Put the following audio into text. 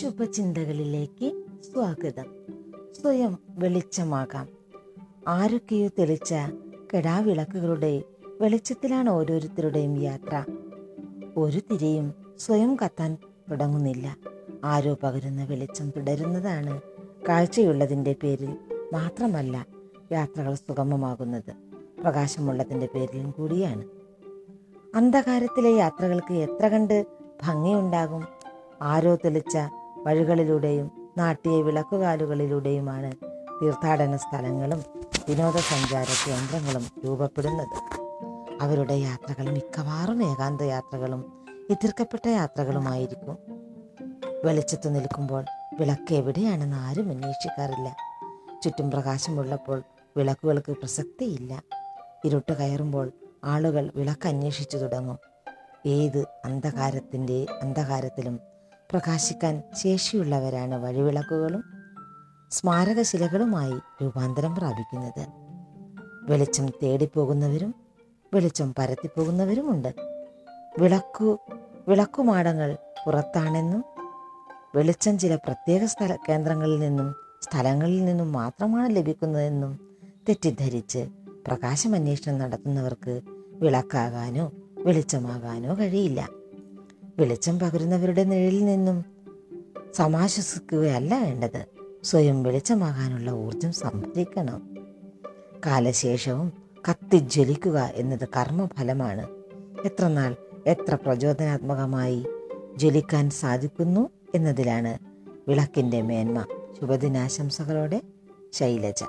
ശുഭചിന്തകളിലേക്ക് സ്വാഗതം. സ്വയം വെളിച്ചമാകാം. ആരൊക്കെയോ തെളിച്ച കെടാവിളക്കുകളുടെ വെളിച്ചത്തിലാണ് ഓരോരുത്തരുടെയും യാത്ര. ഒരു തിരയും സ്വയം കത്താൻ തുടങ്ങുന്നില്ല. ആരോ പകരുന്ന വെളിച്ചം തുടരുന്നതാണ് കാഴ്ചയുള്ളതിന്റെ പേരിൽ മാത്രമല്ല യാത്രകൾ സുഗമമാകുന്നത്. പ്രകാശമുള്ളതിന്റെ പേരിലും കൂടിയാണ്. അന്ധകാരത്തിലെ യാത്രകൾക്ക് എത്ര കണ്ട് ഭംഗിയുണ്ടാകും? ആരോ തെളിച്ച വഴികളിലൂടെയും നാട്ടിയ വിളക്കുകാലുകളിലൂടെയുമാണ് തീർത്ഥാടന സ്ഥലങ്ങളും വിനോദസഞ്ചാര കേന്ദ്രങ്ങളും രൂപപ്പെടുന്നത്. അവരുടെ യാത്രകൾ മിക്കവാറും ഏകാന്ത യാത്രകളും എതിർക്കപ്പെട്ട യാത്രകളുമായിരിക്കും. വെളിച്ചത്ത് നിൽക്കുമ്പോൾ വിളക്ക് എവിടെയാണെന്ന് ആരും അന്വേഷിക്കാറില്ല. ചുറ്റും പ്രകാശമുള്ളപ്പോൾ വിളക്കുകൾക്ക് പ്രസക്തിയില്ല. ഇരുട്ട് കയറുമ്പോൾ ആളുകൾ വിളക്ക് അന്വേഷിച്ചു തുടങ്ങും. ഏത് അന്ധകാരത്തിന്റെ അന്ധകാരത്തിലും പ്രകാശിക്കാൻ ശേഷിയുള്ളവരാണ് വഴിവിളക്കുകളും സ്മാരകശിലകളുമായി രൂപാന്തരം പ്രാപിക്കുന്നത്. വെളിച്ചം തേടിപ്പോകുന്നവരും വെളിച്ചം പരത്തിപ്പോകുന്നവരുമുണ്ട്. വിളക്കു വിളക്കുമാടങ്ങൾ പുറത്താണെന്നും വെളിച്ചം ചില പ്രത്യേക സ്ഥല കേന്ദ്രങ്ങളിൽ നിന്നും സ്ഥലങ്ങളിൽ നിന്നും മാത്രമാണ് ലഭിക്കുന്നതെന്നും തെറ്റിദ്ധരിച്ച് പ്രകാശമന്വേഷണം നടത്തുന്നവർക്ക് വിളക്കാകാനോ വെളിച്ചമാകാനോ കഴിയില്ല. വെളിച്ചം പകരുന്നവരുടെ നിഴലിൽ നിന്നും സമാശ്വസിക്കുകയല്ല വേണ്ടത്. സ്വയം വെളിച്ചമാകാനുള്ള ഊർജം സംഭരിക്കണം. കാലശേഷവും കത്തിജ്വലിക്കുക എന്നത് കർമ്മഫലമാണ്. എത്രനാൾ എത്ര പ്രചോദനാത്മകമായി ജ്വലിക്കാൻ സാധിക്കുന്നു എന്നതിലാണ് വിളക്കിന്റെ മേന്മ. ശുഭദിനാശംസകളോടെ ശൈലജ.